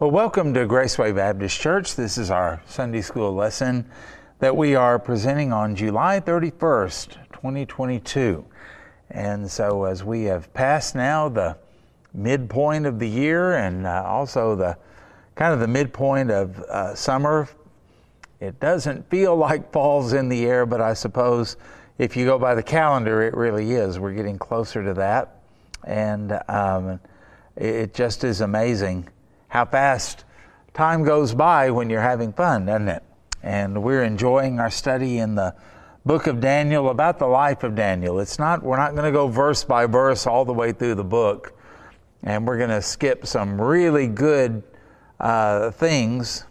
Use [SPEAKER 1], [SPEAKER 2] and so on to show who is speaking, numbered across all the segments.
[SPEAKER 1] Well, welcome to Graceway Baptist Church. This is our Sunday school lesson that we are presenting on July 31st, 2022. And so, as we have passed now the midpoint of the year and uh, also the kind of the midpoint of uh, summer, it doesn't feel like fall's in the air, but I suppose if you go by the calendar, it really is. We're getting closer to that. And um, it just is amazing how fast time goes by when you're having fun, doesn't it? And we're enjoying our study in the book of Daniel about the life of Daniel. It's not we're not going to go verse by verse all the way through the book, and we're going to skip some really good uh, things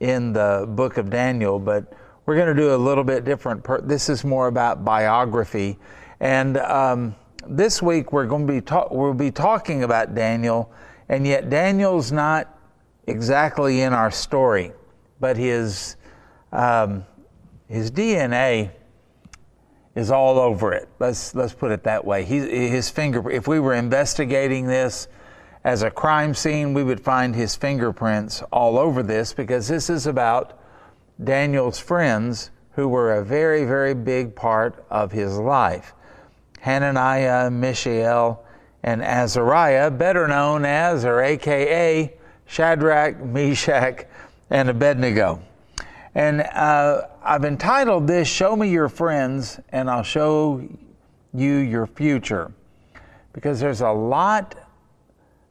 [SPEAKER 1] in the book of Daniel, but we're going to do a little bit different. Per- this is more about biography, and um, this week we're going to be ta- we'll be talking about Daniel and yet, Daniel's not exactly in our story, but his, um, his DNA is all over it. Let's, let's put it that way. He, his finger, if we were investigating this as a crime scene, we would find his fingerprints all over this because this is about Daniel's friends who were a very, very big part of his life. Hananiah, Mishael, and Azariah, better known as or AKA Shadrach, Meshach, and Abednego. And uh, I've entitled this Show Me Your Friends, and I'll show you your future. Because there's a lot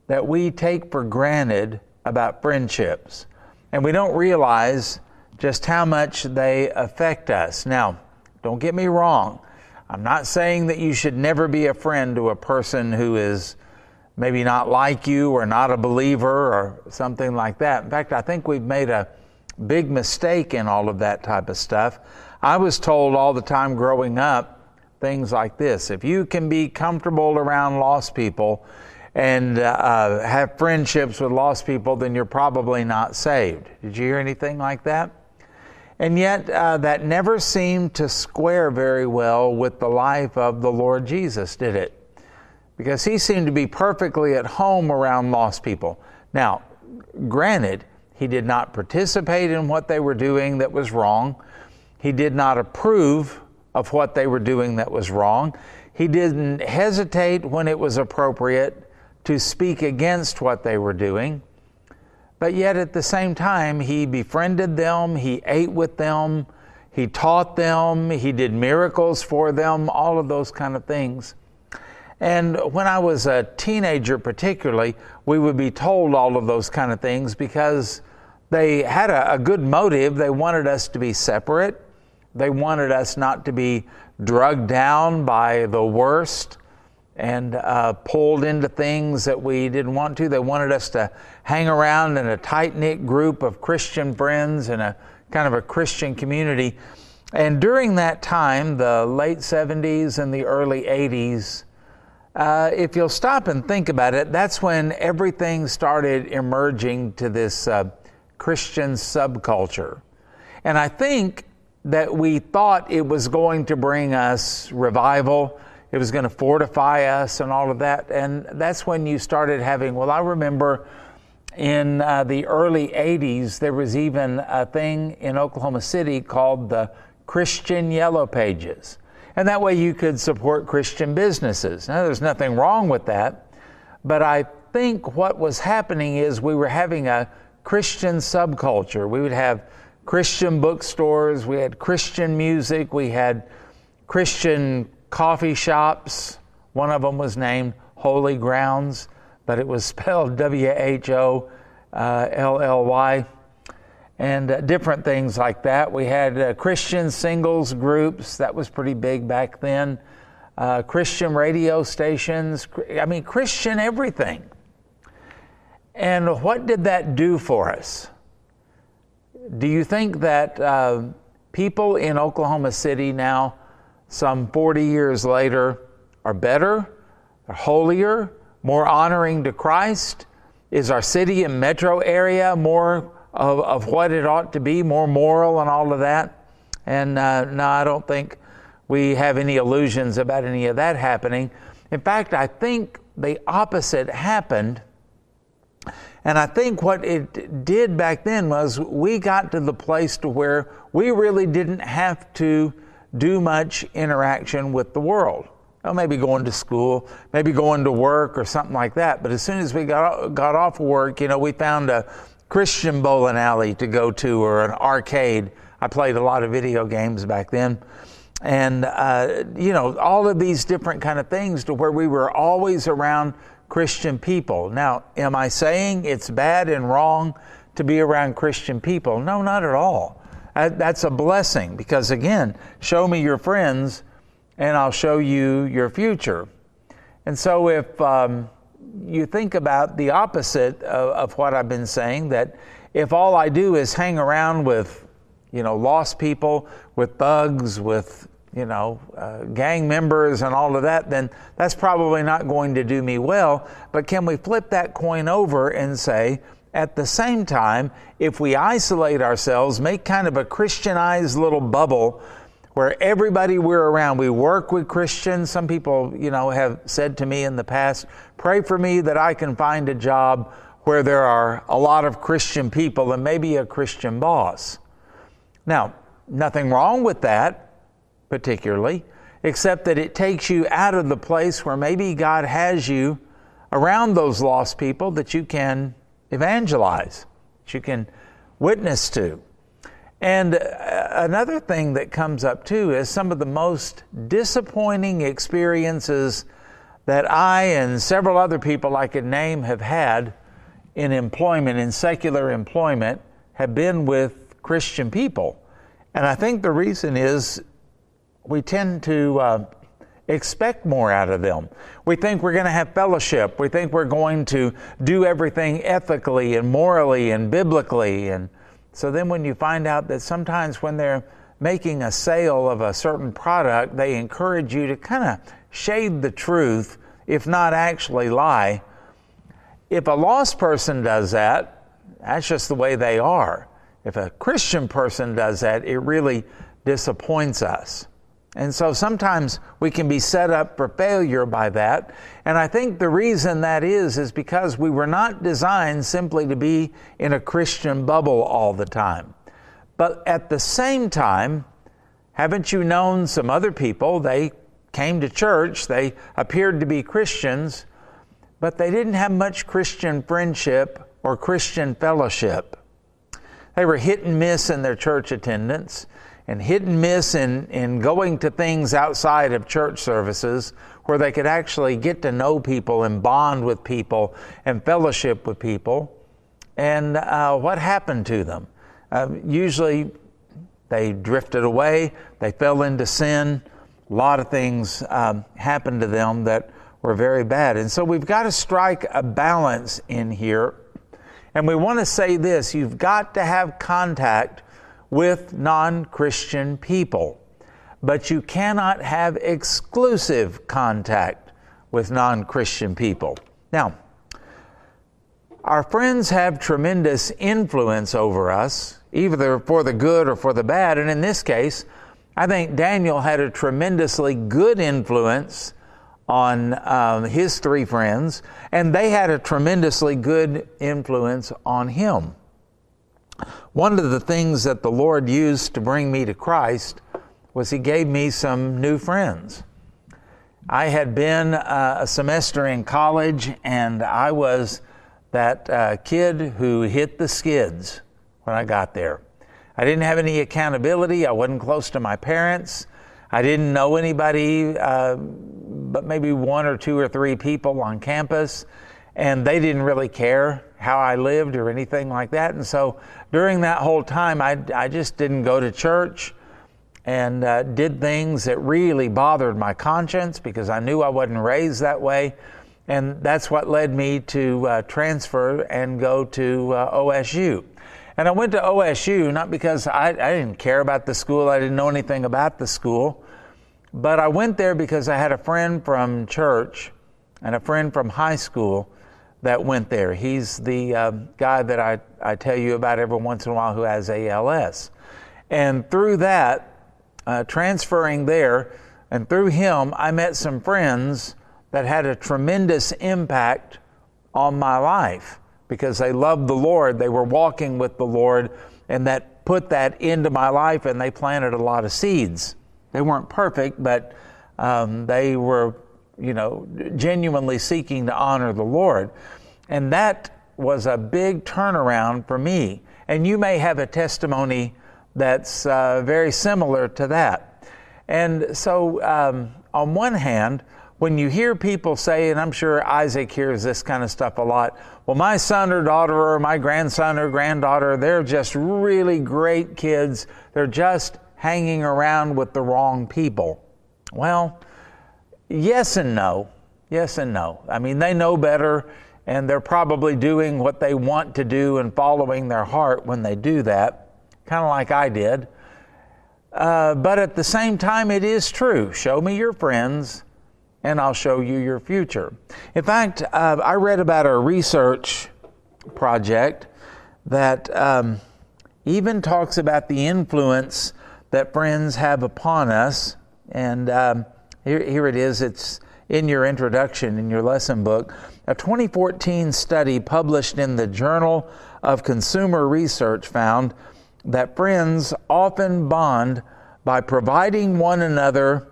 [SPEAKER 1] that we take for granted about friendships, and we don't realize just how much they affect us. Now, don't get me wrong. I'm not saying that you should never be a friend to a person who is maybe not like you or not a believer or something like that. In fact, I think we've made a big mistake in all of that type of stuff. I was told all the time growing up things like this if you can be comfortable around lost people and uh, have friendships with lost people, then you're probably not saved. Did you hear anything like that? And yet, uh, that never seemed to square very well with the life of the Lord Jesus, did it? Because he seemed to be perfectly at home around lost people. Now, granted, he did not participate in what they were doing that was wrong. He did not approve of what they were doing that was wrong. He didn't hesitate when it was appropriate to speak against what they were doing. But yet at the same time, he befriended them, he ate with them, he taught them, he did miracles for them, all of those kind of things. And when I was a teenager, particularly, we would be told all of those kind of things because they had a, a good motive. They wanted us to be separate, they wanted us not to be drugged down by the worst and uh, pulled into things that we didn't want to. They wanted us to hang around in a tight knit group of Christian friends and a kind of a Christian community. And during that time, the late 70s and the early 80s, uh, if you'll stop and think about it, that's when everything started emerging to this uh, Christian subculture. And I think that we thought it was going to bring us revival it was going to fortify us and all of that. And that's when you started having, well, I remember in uh, the early 80s, there was even a thing in Oklahoma City called the Christian Yellow Pages. And that way you could support Christian businesses. Now, there's nothing wrong with that. But I think what was happening is we were having a Christian subculture. We would have Christian bookstores, we had Christian music, we had Christian coffee shops. One of them was named Wholly Grounds, but it was spelled W H O L L Y. And uh, different things like that. We had uh, Christian singles groups, that was pretty big back then. Uh, Christian radio stations, I mean, Christian everything. And what did that do for us? Do you think that uh, people in Oklahoma City now some 40 years later are better, are holier, more honoring to Christ? Is our city and metro area more of, of what it ought to be, more moral and all of that? And uh, no, I don't think we have any illusions about any of that happening. In fact, I think the opposite happened. And I think what it did back then was we got to the place to where we really didn't have to do much interaction with the world. Well, maybe going to school, maybe going to work or something like that. But as soon as we got, got off work, you know, we found a Christian bowling alley to go to or an arcade. I played a lot of video games back then. And, uh, you know, all of these different kind of things to where we were always around Christian people. Now, am I saying it's bad and wrong to be around Christian people? No, not at all. That's a blessing because, again, show me your friends and I'll show you your future. And so, if um, you think about the opposite of, of what I've been saying, that if all I do is hang around with, you know, lost people, with thugs, with you know, uh, gang members and all of that, then that's probably not going to do me well. But can we flip that coin over and say, at the same time, if we isolate ourselves, make kind of a Christianized little bubble where everybody we're around, we work with Christians. Some people, you know, have said to me in the past, pray for me that I can find a job where there are a lot of Christian people and maybe a Christian boss. Now, nothing wrong with that particularly, except that it takes you out of the place where maybe God has you around those lost people that you can evangelize, that you can witness to. And uh, another thing that comes up too is some of the most disappointing experiences that I and several other people I could name have had in employment, in secular employment, have been with Christian people. And I think the reason is we tend to uh, expect more out of them. We think we're going to have fellowship. We think we're going to do everything ethically and morally and biblically. And so then when you find out that sometimes when they're making a sale of a certain product, they encourage you to kind of shade the truth, if not actually lie. If a lost person does that, that's just the way they are. If a Christian person does that, it really disappoints us. And so sometimes we can be set up for failure by that. And I think the reason that is, is because we were not designed simply to be in a Christian bubble all the time. But at the same time, haven't you known some other people? They came to church, they appeared to be Christians, but they didn't have much Christian friendship or Christian fellowship. They were hit and miss in their church attendance and hit and miss in, in going to things outside of church services where they could actually get to know people and bond with people and fellowship with people. And uh, what happened to them? Uh, usually they drifted away, they fell into sin. A lot of things um, happened to them that were very bad. And so we've got to strike a balance in here. And we want to say this you've got to have contact with non Christian people, but you cannot have exclusive contact with non Christian people. Now, our friends have tremendous influence over us, either for the good or for the bad. And in this case, I think Daniel had a tremendously good influence on um, his three friends, and they had a tremendously good influence on him. One of the things that the Lord used to bring me to Christ was He gave me some new friends. I had been uh, a semester in college and I was that uh, kid who hit the skids when I got there. I didn't have any accountability. I wasn't close to my parents. I didn't know anybody uh, but maybe one or two or three people on campus and they didn't really care how I lived or anything like that. And so during that whole time, I, I just didn't go to church and uh, did things that really bothered my conscience because I knew I wasn't raised that way. And that's what led me to uh, transfer and go to uh, OSU. And I went to OSU not because I, I didn't care about the school, I didn't know anything about the school, but I went there because I had a friend from church and a friend from high school that went there. He's the uh, guy that I, I tell you about every once in a while who has ALS. And through that, uh, transferring there, and through him, I met some friends that had a tremendous impact on my life because they loved the Lord. They were walking with the Lord, and that put that into my life, and they planted a lot of seeds. They weren't perfect, but um, they were, you know, genuinely seeking to honor the Lord. And that was a big turnaround for me. And you may have a testimony that's uh, very similar to that. And so, um, on one hand, when you hear people say, and I'm sure Isaac hears this kind of stuff a lot, well, my son or daughter or my grandson or granddaughter, they're just really great kids. They're just hanging around with the wrong people. Well, yes and no. Yes and no. I mean, they know better and they're probably doing what they want to do and following their heart when they do that, kind of like I did. Uh, but at the same time, it is true. Show me your friends and I'll show you your future. In fact, uh, I read about a research project that um, even talks about the influence that friends have upon us. And um, here, here it is, it's in your introduction, in your lesson book. A 2014 study published in the Journal of Consumer Research found that friends often bond by providing one another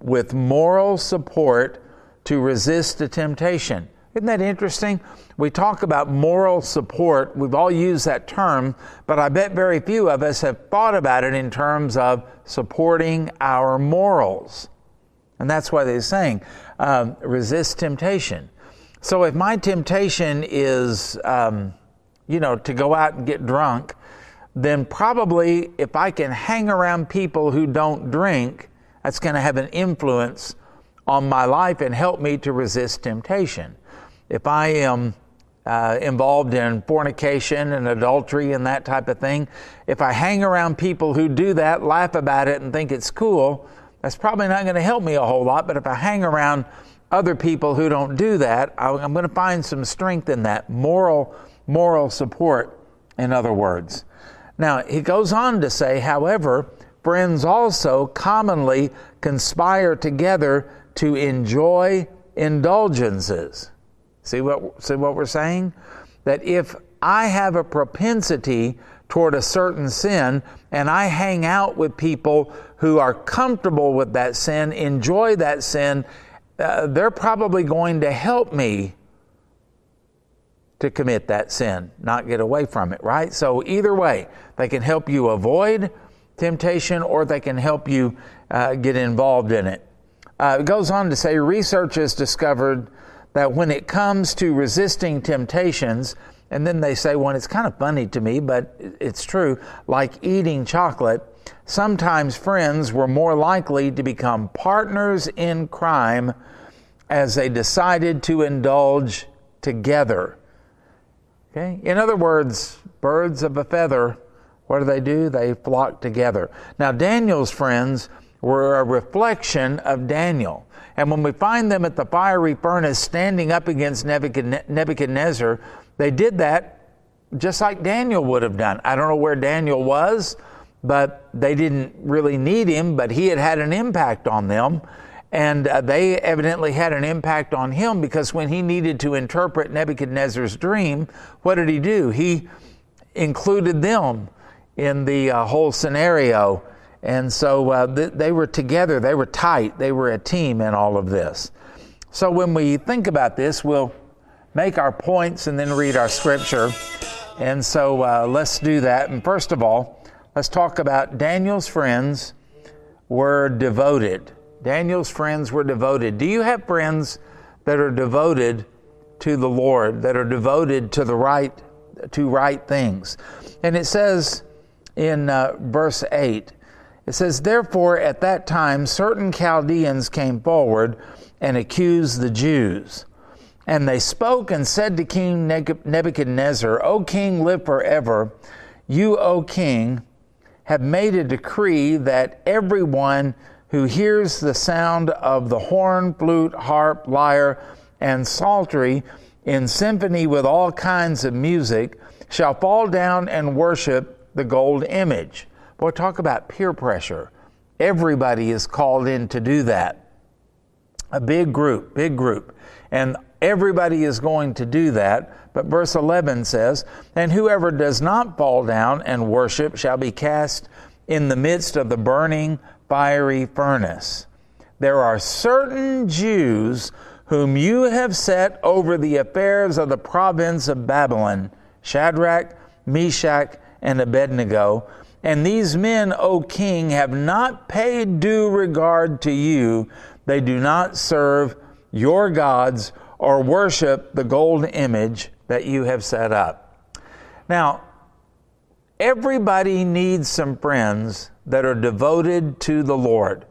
[SPEAKER 1] with moral support to resist a temptation. Isn't that interesting? We talk about moral support. We've all used that term, but I bet very few of us have thought about it in terms of supporting our morals. And that's why they're saying um, resist temptation. So if my temptation is, um, you know, to go out and get drunk, then probably if I can hang around people who don't drink, that's going to have an influence on my life and help me to resist temptation. If I am uh, involved in fornication and adultery and that type of thing, if I hang around people who do that, laugh about it, and think it's cool, that's probably not going to help me a whole lot. But if I hang around other people who don't do that, I'm going to find some strength in that moral moral support. In other words, now he goes on to say, however, friends also commonly conspire together to enjoy indulgences. See what, see what we're saying? That if I have a propensity toward a certain sin and I hang out with people who are comfortable with that sin, enjoy that sin, uh, they're probably going to help me to commit that sin, not get away from it, right? So, either way, they can help you avoid temptation or they can help you uh, get involved in it. Uh, it goes on to say research has discovered that when it comes to resisting temptations, and then they say, well, it's kind of funny to me, but it's true, like eating chocolate, sometimes friends were more likely to become partners in crime as they decided to indulge together. Okay? In other words, birds of a feather what do they do? They flock together. Now, Daniel's friends were a reflection of Daniel. And when we find them at the fiery furnace standing up against Nebuchadnezzar, they did that just like Daniel would have done. I don't know where Daniel was, but they didn't really need him, but he had had an impact on them. And uh, they evidently had an impact on him because when he needed to interpret Nebuchadnezzar's dream, what did he do? He included them in the uh, whole scenario. And so uh, th- they were together, they were tight, they were a team in all of this. So when we think about this, we'll make our points and then read our scripture. And so uh, let's do that. And first of all, let's talk about Daniel's friends were devoted. Daniel's friends were devoted. Do you have friends that are devoted to the Lord, that are devoted to the right to right things? And it says in uh, verse 8. It says, Therefore, at that time, certain Chaldeans came forward and accused the Jews. And they spoke and said to King Nebuchadnezzar, O king, live forever. You, O king, have made a decree that everyone who hears the sound of the horn, flute, harp, lyre, and psaltery in symphony with all kinds of music shall fall down and worship the gold image. Boy, talk about peer pressure. Everybody is called in to do that. A big group, big group. And everybody is going to do that. But verse 11 says, And whoever does not fall down and worship shall be cast in the midst of the burning fiery furnace. There are certain Jews whom you have set over the affairs of the province of Babylon Shadrach, Meshach, and Abednego. And these men, O king, have not paid due regard to you. They do not serve your gods or worship the gold image that you have set up. Now, everybody needs some friends that are devoted to the Lord.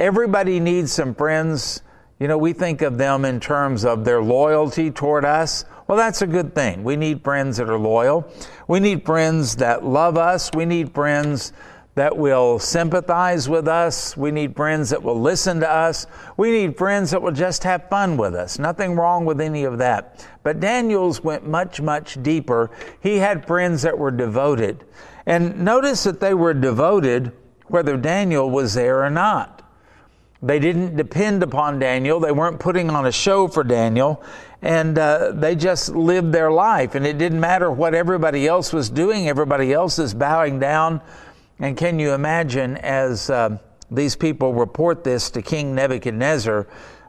[SPEAKER 1] Everybody needs some friends. You know, we think of them in terms of their loyalty toward us. Well, that's a good thing. We need friends that are loyal. We need friends that love us. We need friends that will sympathize with us. We need friends that will listen to us. We need friends that will just have fun with us. Nothing wrong with any of that. But Daniel's went much, much deeper. He had friends that were devoted. And notice that they were devoted whether Daniel was there or not. They didn't depend upon Daniel. They weren't putting on a show for Daniel. And uh, they just lived their life. And it didn't matter what everybody else was doing, everybody else is bowing down. And can you imagine as uh, these people report this to King Nebuchadnezzar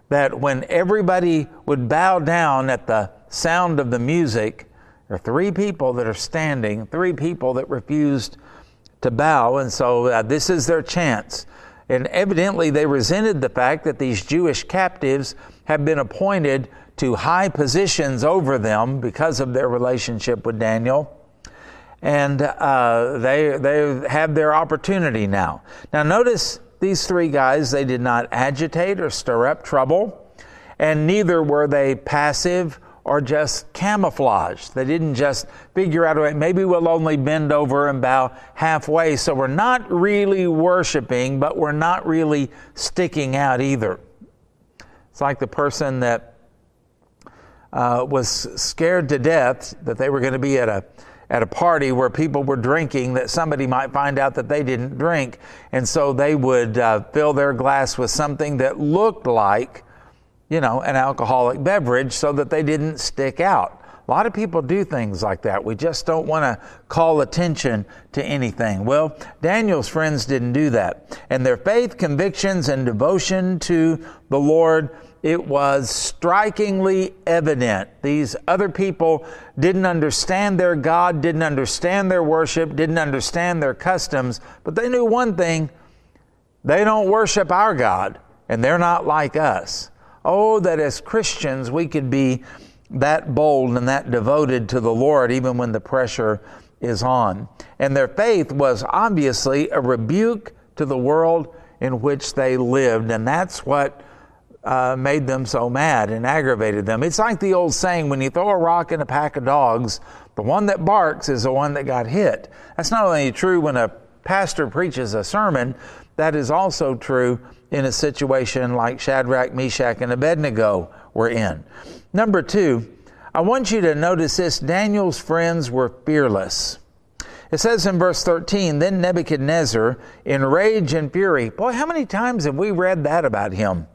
[SPEAKER 1] that when everybody would bow down at the sound of the music, there are three people that are standing, three people that refused to bow. And so uh, this is their chance. And evidently, they resented the fact that these Jewish captives have been appointed to high positions over them because of their relationship with Daniel. And uh, they, they have their opportunity now. Now, notice these three guys, they did not agitate or stir up trouble, and neither were they passive or just camouflage. They didn't just figure out a way, maybe we'll only bend over and bow halfway. So we're not really worshiping, but we're not really sticking out either. It's like the person that uh, was scared to death that they were going to be at a at a party where people were drinking that somebody might find out that they didn't drink and so they would uh, fill their glass with something that looked like you know, an alcoholic beverage so that they didn't stick out. A lot of people do things like that. We just don't want to call attention to anything. Well, Daniel's friends didn't do that. And their faith, convictions, and devotion to the Lord, it was strikingly evident. These other people didn't understand their God, didn't understand their worship, didn't understand their customs, but they knew one thing they don't worship our God, and they're not like us. Oh, that as Christians we could be that bold and that devoted to the Lord even when the pressure is on. And their faith was obviously a rebuke to the world in which they lived, and that's what uh, made them so mad and aggravated them. It's like the old saying when you throw a rock in a pack of dogs, the one that barks is the one that got hit. That's not only true when a pastor preaches a sermon, that is also true in a situation like Shadrach, Meshach, and Abednego were in. Number two, I want you to notice this Daniel's friends were fearless. It says in verse 13, Then Nebuchadnezzar, in rage and fury, boy, how many times have we read that about him?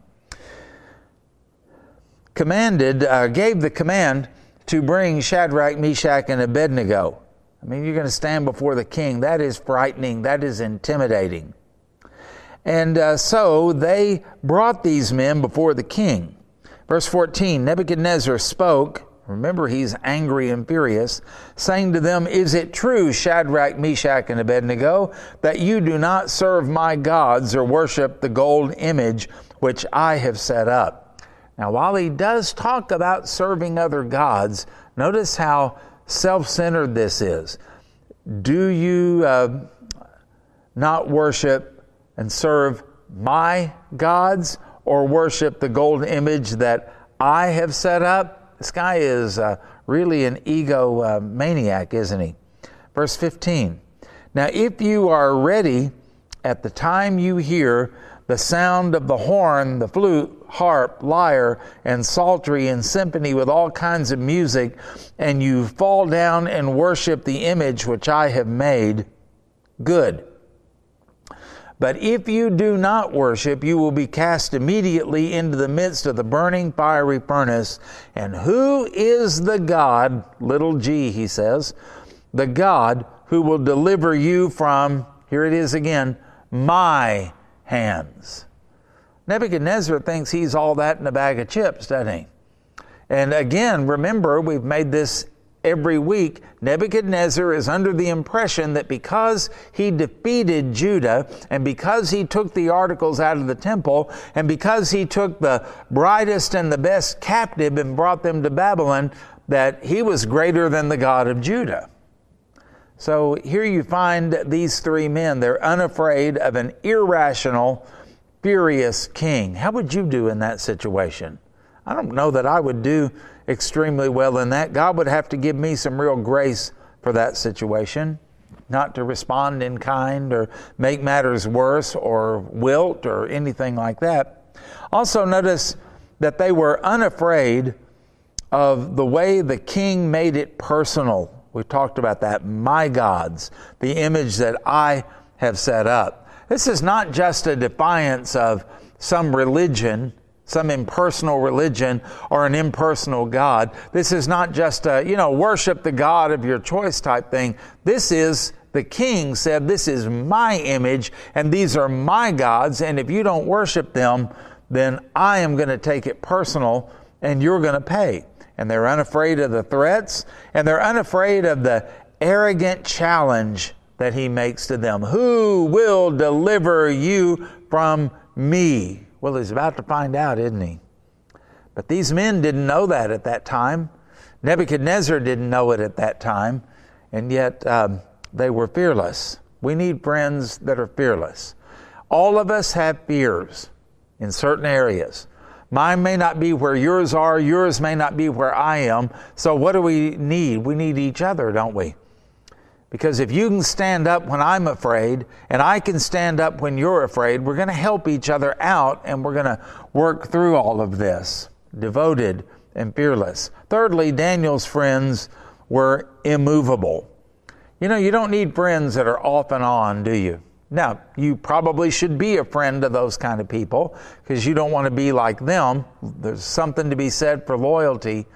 [SPEAKER 1] Commanded, uh, gave the command to bring Shadrach, Meshach, and Abednego. I mean, you're going to stand before the king. That is frightening. That is intimidating. And uh, so they brought these men before the king. Verse 14 Nebuchadnezzar spoke. Remember, he's angry and furious, saying to them, Is it true, Shadrach, Meshach, and Abednego, that you do not serve my gods or worship the gold image which I have set up? Now, while he does talk about serving other gods, notice how self centered this is. Do you uh, not worship and serve my gods or worship the golden image that I have set up? This guy is uh, really an ego uh, maniac, isn't he? Verse 15. Now, if you are ready at the time you hear the sound of the horn, the flute, harp, lyre, and psaltery and symphony with all kinds of music, and you fall down and worship the image which I have made, good. But if you do not worship, you will be cast immediately into the midst of the burning fiery furnace. And who is the God, little g, he says, the God who will deliver you from, here it is again, my hands? Nebuchadnezzar thinks he's all that in a bag of chips, doesn't he? And again, remember, we've made this every week. Nebuchadnezzar is under the impression that because he defeated Judah and because he took the articles out of the temple and because he took the brightest and the best captive and brought them to Babylon, that he was greater than the God of Judah. So here you find these three men. They're unafraid of an irrational, furious king. How would you do in that situation? I don't know that I would do extremely well in that. God would have to give me some real grace for that situation, not to respond in kind or make matters worse or wilt or anything like that. Also, notice that they were unafraid of the way the king made it personal. We talked about that. My gods, the image that I have set up. This is not just a defiance of some religion some impersonal religion or an impersonal God. This is not just a, you know, worship the God of your choice type thing. This is, the king said, this is my image and these are my gods. And if you don't worship them, then I am going to take it personal and you're going to pay. And they're unafraid of the threats and they're unafraid of the arrogant challenge that he makes to them. Who will deliver you from me? Well, he's about to find out, isn't he? But these men didn't know that at that time. Nebuchadnezzar didn't know it at that time, and yet um, they were fearless. We need friends that are fearless. All of us have fears in certain areas. Mine may not be where yours are, yours may not be where I am. So, what do we need? We need each other, don't we? Because if you can stand up when I'm afraid and I can stand up when you're afraid, we're going to help each other out and we're going to work through all of this, devoted and fearless. Thirdly, Daniel's friends were immovable. You know, you don't need friends that are off and on, do you? Now, you probably should be a friend to those kind of people because you don't want to be like them. There's something to be said for loyalty.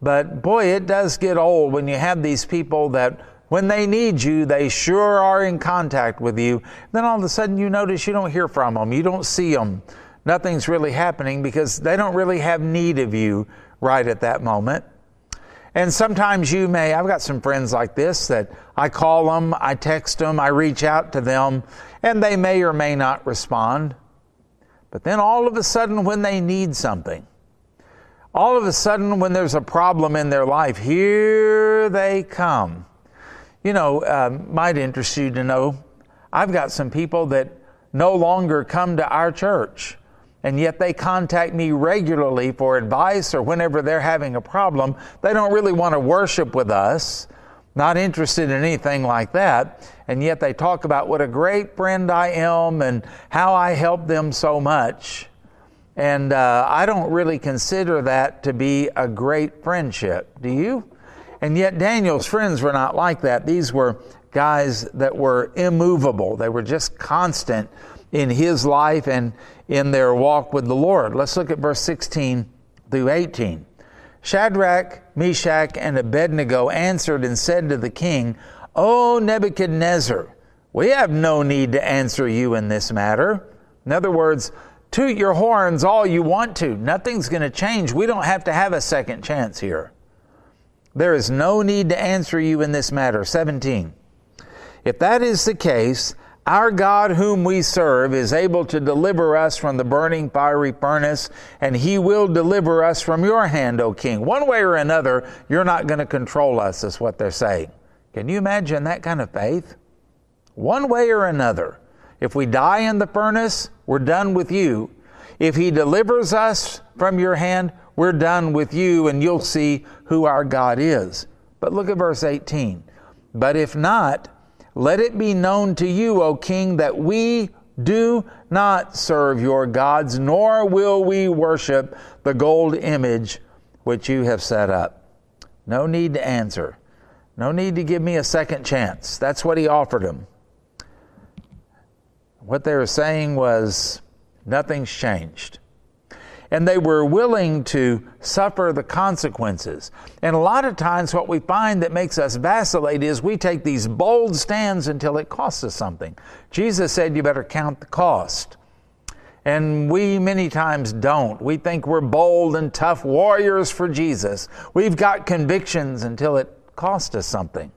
[SPEAKER 1] But boy, it does get old when you have these people that when they need you, they sure are in contact with you. Then all of a sudden you notice you don't hear from them, you don't see them. Nothing's really happening because they don't really have need of you right at that moment. And sometimes you may, I've got some friends like this that I call them, I text them, I reach out to them, and they may or may not respond. But then all of a sudden, when they need something, all of a sudden, when there's a problem in their life, here they come you know, um, might interest you to know I've got some people that no longer come to our church, and yet they contact me regularly for advice or whenever they're having a problem. They don't really want to worship with us, not interested in anything like that, and yet they talk about what a great friend I am and how I help them so much. And uh, I don't really consider that to be a great friendship. Do you? And yet, Daniel's friends were not like that. These were guys that were immovable, they were just constant in his life and in their walk with the Lord. Let's look at verse 16 through 18. Shadrach, Meshach, and Abednego answered and said to the king, O Nebuchadnezzar, we have no need to answer you in this matter. In other words, toot your horns all you want to. Nothing's going to change. We don't have to have a second chance here. There is no need to answer you in this matter. 17. If that is the case, our God, whom we serve, is able to deliver us from the burning fiery furnace, and he will deliver us from your hand, O king. One way or another, you're not going to control us, is what they're saying. Can you imagine that kind of faith? One way or another. If we die in the furnace, we're done with you. If he delivers us from your hand, we're done with you and you'll see who our God is. But look at verse 18. But if not, let it be known to you, O king, that we do not serve your gods, nor will we worship the gold image which you have set up. No need to answer. No need to give me a second chance. That's what he offered him. What they were saying was, nothing's changed. And they were willing to suffer the consequences. And a lot of times, what we find that makes us vacillate is we take these bold stands until it costs us something. Jesus said, You better count the cost. And we many times don't. We think we're bold and tough warriors for Jesus. We've got convictions until it costs us something.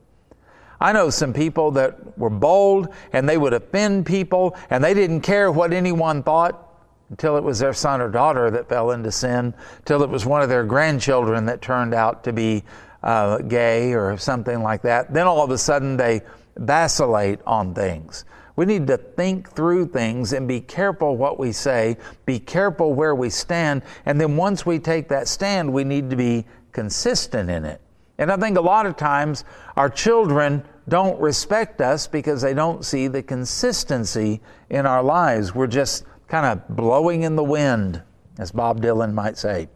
[SPEAKER 1] I know some people that were bold and they would offend people and they didn't care what anyone thought until it was their son or daughter that fell into sin, till it was one of their grandchildren that turned out to be uh, gay or something like that. Then all of a sudden they vacillate on things. We need to think through things and be careful what we say, be careful where we stand, and then once we take that stand, we need to be consistent in it. And I think a lot of times our children don't respect us because they don't see the consistency in our lives. We're just kind of blowing in the wind, as Bob Dylan might say.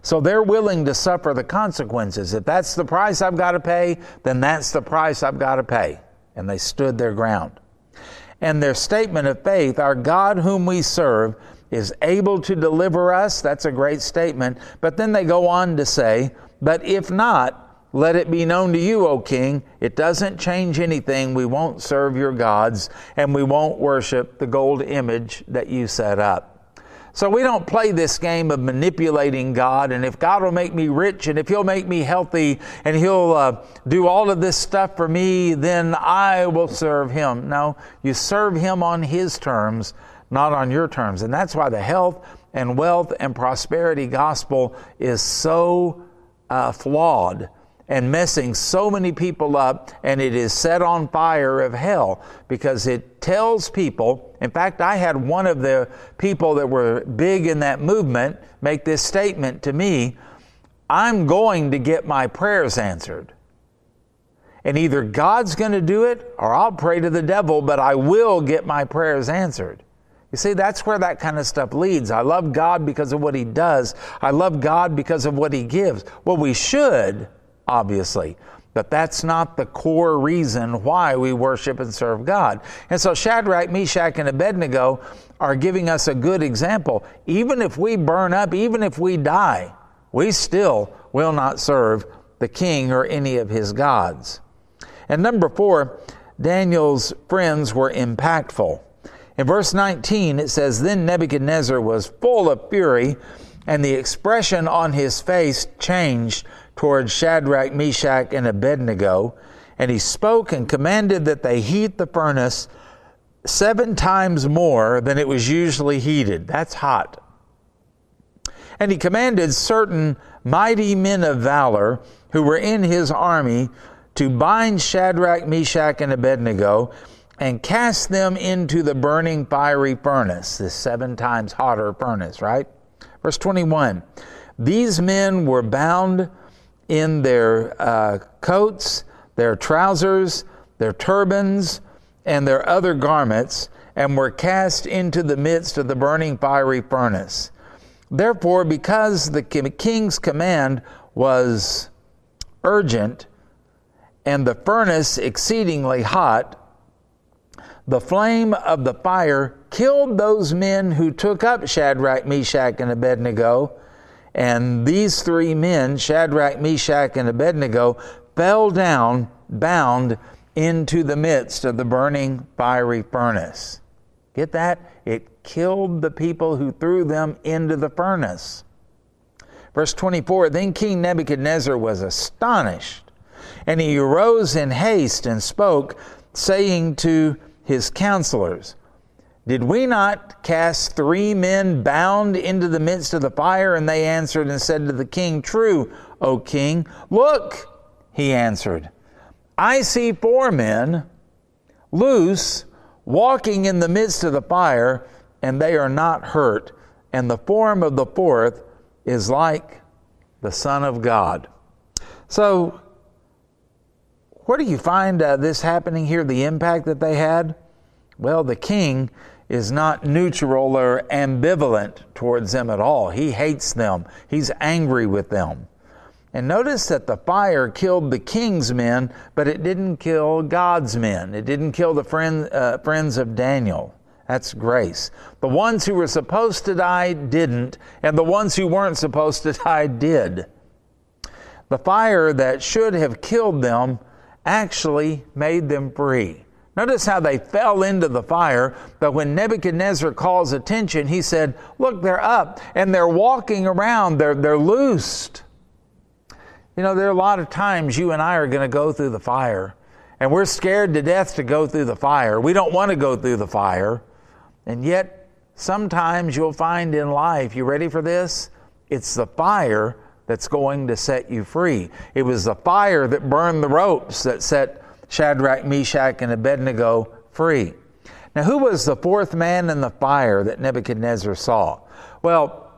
[SPEAKER 1] So they're willing to suffer the consequences. If that's the price I've got to pay, then that's the price I've got to pay. And they stood their ground. And their statement of faith, our God whom we serve, is able to deliver us. That's a great statement. But then they go on to say, but if not, let it be known to you, O king, it doesn't change anything. We won't serve your gods and we won't worship the gold image that you set up. So we don't play this game of manipulating God. And if God will make me rich and if He'll make me healthy and He'll uh, do all of this stuff for me, then I will serve Him. No, you serve Him on His terms, not on your terms. And that's why the health and wealth and prosperity gospel is so uh, flawed and messing so many people up, and it is set on fire of hell because it tells people. In fact, I had one of the people that were big in that movement make this statement to me I'm going to get my prayers answered. And either God's going to do it or I'll pray to the devil, but I will get my prayers answered. You see, that's where that kind of stuff leads. I love God because of what He does. I love God because of what He gives. Well, we should, obviously. But that's not the core reason why we worship and serve God. And so Shadrach, Meshach, and Abednego are giving us a good example. Even if we burn up, even if we die, we still will not serve the king or any of his gods. And number four, Daniel's friends were impactful. In verse 19, it says, Then Nebuchadnezzar was full of fury, and the expression on his face changed towards Shadrach, Meshach, and Abednego, and he spoke and commanded that they heat the furnace seven times more than it was usually heated. That's hot. And he commanded certain mighty men of valor who were in his army to bind Shadrach, Meshach, and Abednego and cast them into the burning fiery furnace, this seven times hotter furnace, right? Verse 21 These men were bound in their uh, coats, their trousers, their turbans, and their other garments, and were cast into the midst of the burning fiery furnace. Therefore, because the king's command was urgent, and the furnace exceedingly hot, the flame of the fire killed those men who took up Shadrach, Meshach, and Abednego and these three men, Shadrach, Meshach, and Abednego, fell down bound into the midst of the burning fiery furnace. Get that? It killed the people who threw them into the furnace. Verse 24 Then King Nebuchadnezzar was astonished, and he arose in haste and spoke, saying to his counselors, did we not cast three men bound into the midst of the fire? And they answered and said to the king, True, O king. Look, he answered, I see four men loose, walking in the midst of the fire, and they are not hurt. And the form of the fourth is like the Son of God. So, where do you find uh, this happening here, the impact that they had? Well, the king is not neutral or ambivalent towards them at all. He hates them, he's angry with them. And notice that the fire killed the king's men, but it didn't kill God's men. It didn't kill the friend, uh, friends of Daniel. That's grace. The ones who were supposed to die didn't, and the ones who weren't supposed to die did. The fire that should have killed them actually made them free. Notice how they fell into the fire, but when Nebuchadnezzar calls attention, he said, Look, they're up and they're walking around, they're, they're loosed. You know, there are a lot of times you and I are going to go through the fire, and we're scared to death to go through the fire. We don't want to go through the fire. And yet, sometimes you'll find in life, you ready for this? It's the fire that's going to set you free. It was the fire that burned the ropes that set Shadrach, Meshach, and Abednego free. Now, who was the fourth man in the fire that Nebuchadnezzar saw? Well,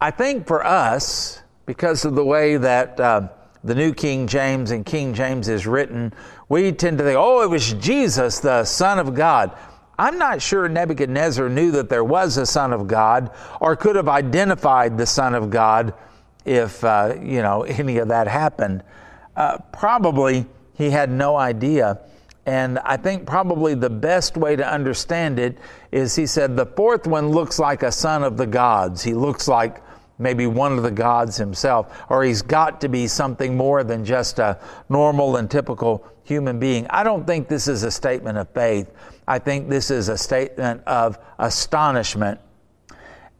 [SPEAKER 1] I think for us, because of the way that uh, the New King James and King James is written, we tend to think, oh, it was Jesus, the Son of God. I'm not sure Nebuchadnezzar knew that there was a Son of God or could have identified the Son of God if, uh, you know, any of that happened. Uh, probably he had no idea. And I think probably the best way to understand it is he said, the fourth one looks like a son of the gods. He looks like maybe one of the gods himself, or he's got to be something more than just a normal and typical human being. I don't think this is a statement of faith. I think this is a statement of astonishment.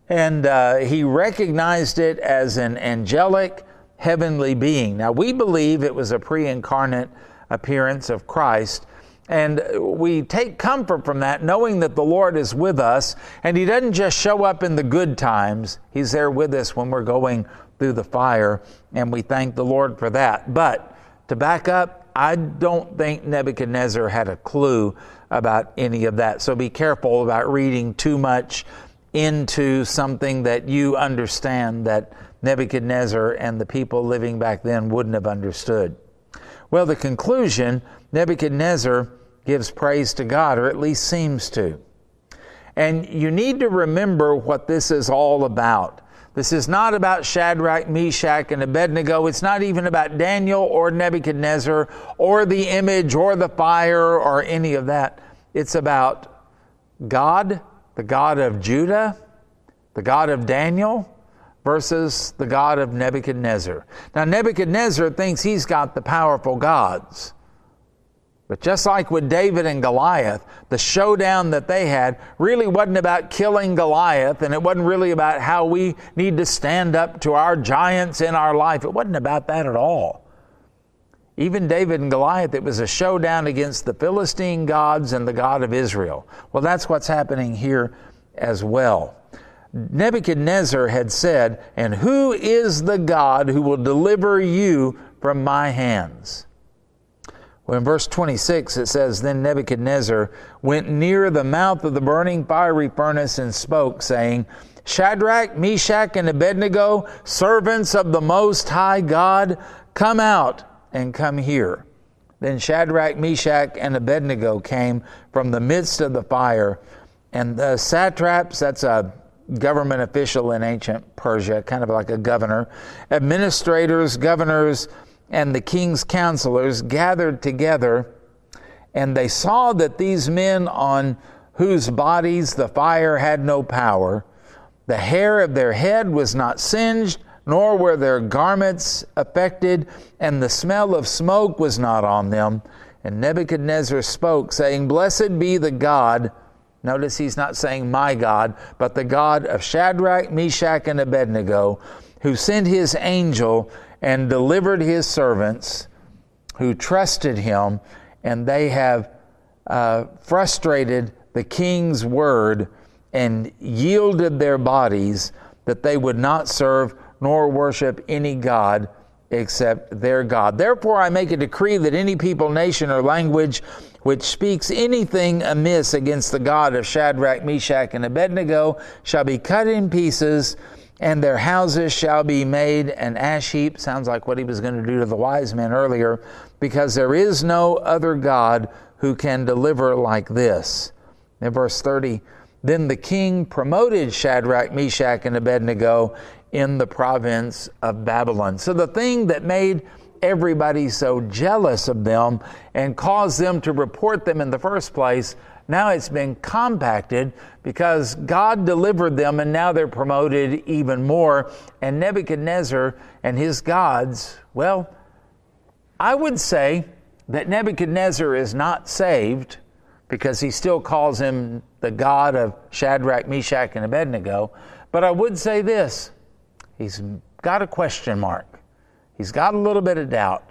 [SPEAKER 1] And uh, he recognized it as an angelic heavenly being. Now, we believe it was a pre incarnate appearance of Christ. And we take comfort from that, knowing that the Lord is with us, and He doesn't just show up in the good times, He's there with us when we're going through the fire, and we thank the Lord for that. But to back up, I don't think Nebuchadnezzar had a clue about any of that. So be careful about reading too much into something that you understand that Nebuchadnezzar and the people living back then wouldn't have understood. Well, the conclusion Nebuchadnezzar gives praise to God, or at least seems to. And you need to remember what this is all about. This is not about Shadrach, Meshach, and Abednego. It's not even about Daniel or Nebuchadnezzar or the image or the fire or any of that. It's about God, the God of Judah, the God of Daniel, versus the God of Nebuchadnezzar. Now, Nebuchadnezzar thinks he's got the powerful gods. But just like with David and Goliath, the showdown that they had really wasn't about killing Goliath, and it wasn't really about how we need to stand up to our giants in our life. It wasn't about that at all. Even David and Goliath, it was a showdown against the Philistine gods and the God of Israel. Well, that's what's happening here as well. Nebuchadnezzar had said, And who is the God who will deliver you from my hands? Well, in verse 26, it says, Then Nebuchadnezzar went near the mouth of the burning fiery furnace and spoke, saying, Shadrach, Meshach, and Abednego, servants of the Most High God, come out and come here. Then Shadrach, Meshach, and Abednego came from the midst of the fire, and the satraps, that's a government official in ancient Persia, kind of like a governor, administrators, governors, and the king's counselors gathered together, and they saw that these men on whose bodies the fire had no power, the hair of their head was not singed, nor were their garments affected, and the smell of smoke was not on them. And Nebuchadnezzar spoke, saying, Blessed be the God. Notice he's not saying my God, but the God of Shadrach, Meshach, and Abednego, who sent his angel and delivered his servants who trusted him, and they have uh, frustrated the king's word and yielded their bodies that they would not serve nor worship any God except their God. Therefore, I make a decree that any people, nation, or language which speaks anything amiss against the God of Shadrach, Meshach, and Abednego shall be cut in pieces and their houses shall be made an ash heap. Sounds like what he was going to do to the wise men earlier, because there is no other God who can deliver like this. In verse 30, then the king promoted Shadrach, Meshach, and Abednego in the province of Babylon. So the thing that made everybody so jealous of them and caused them to report them in the first place, now it's been compacted because God delivered them and now they're promoted even more. And Nebuchadnezzar and his gods, well, I would say that Nebuchadnezzar is not saved because he still calls him the God of Shadrach, Meshach, and Abednego. But I would say this he's got a question mark, he's got a little bit of doubt.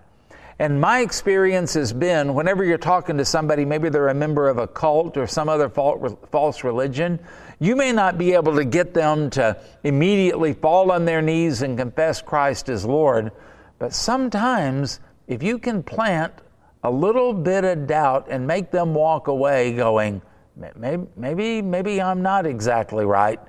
[SPEAKER 1] And my experience has been whenever you're talking to somebody, maybe they're a member of a cult or some other false religion, you may not be able to get them to immediately fall on their knees and confess Christ as Lord. But sometimes, if you can plant a little bit of doubt and make them walk away going, maybe, maybe, maybe I'm not exactly right,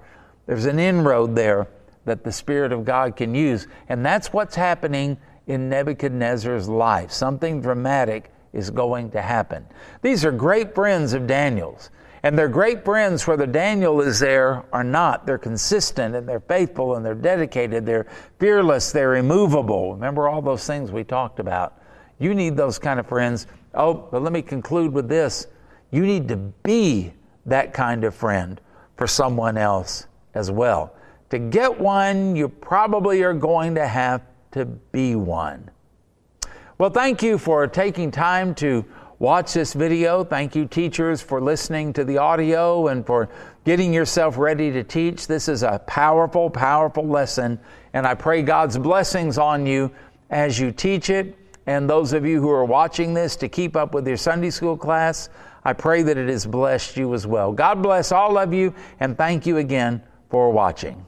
[SPEAKER 1] there's an inroad there that the Spirit of God can use. And that's what's happening in Nebuchadnezzar's life. Something dramatic is going to happen. These are great friends of Daniel's. And they're great friends whether Daniel is there or not. They're consistent and they're faithful and they're dedicated. They're fearless. They're immovable. Remember all those things we talked about. You need those kind of friends. Oh, but let me conclude with this. You need to be that kind of friend for someone else as well. To get one, you probably are going to have to be one. Well, thank you for taking time to watch this video. Thank you, teachers, for listening to the audio and for getting yourself ready to teach. This is a powerful, powerful lesson, and I pray God's blessings on you as you teach it. And those of you who are watching this to keep up with your Sunday school class, I pray that it has blessed you as well. God bless all of you, and thank you again for watching.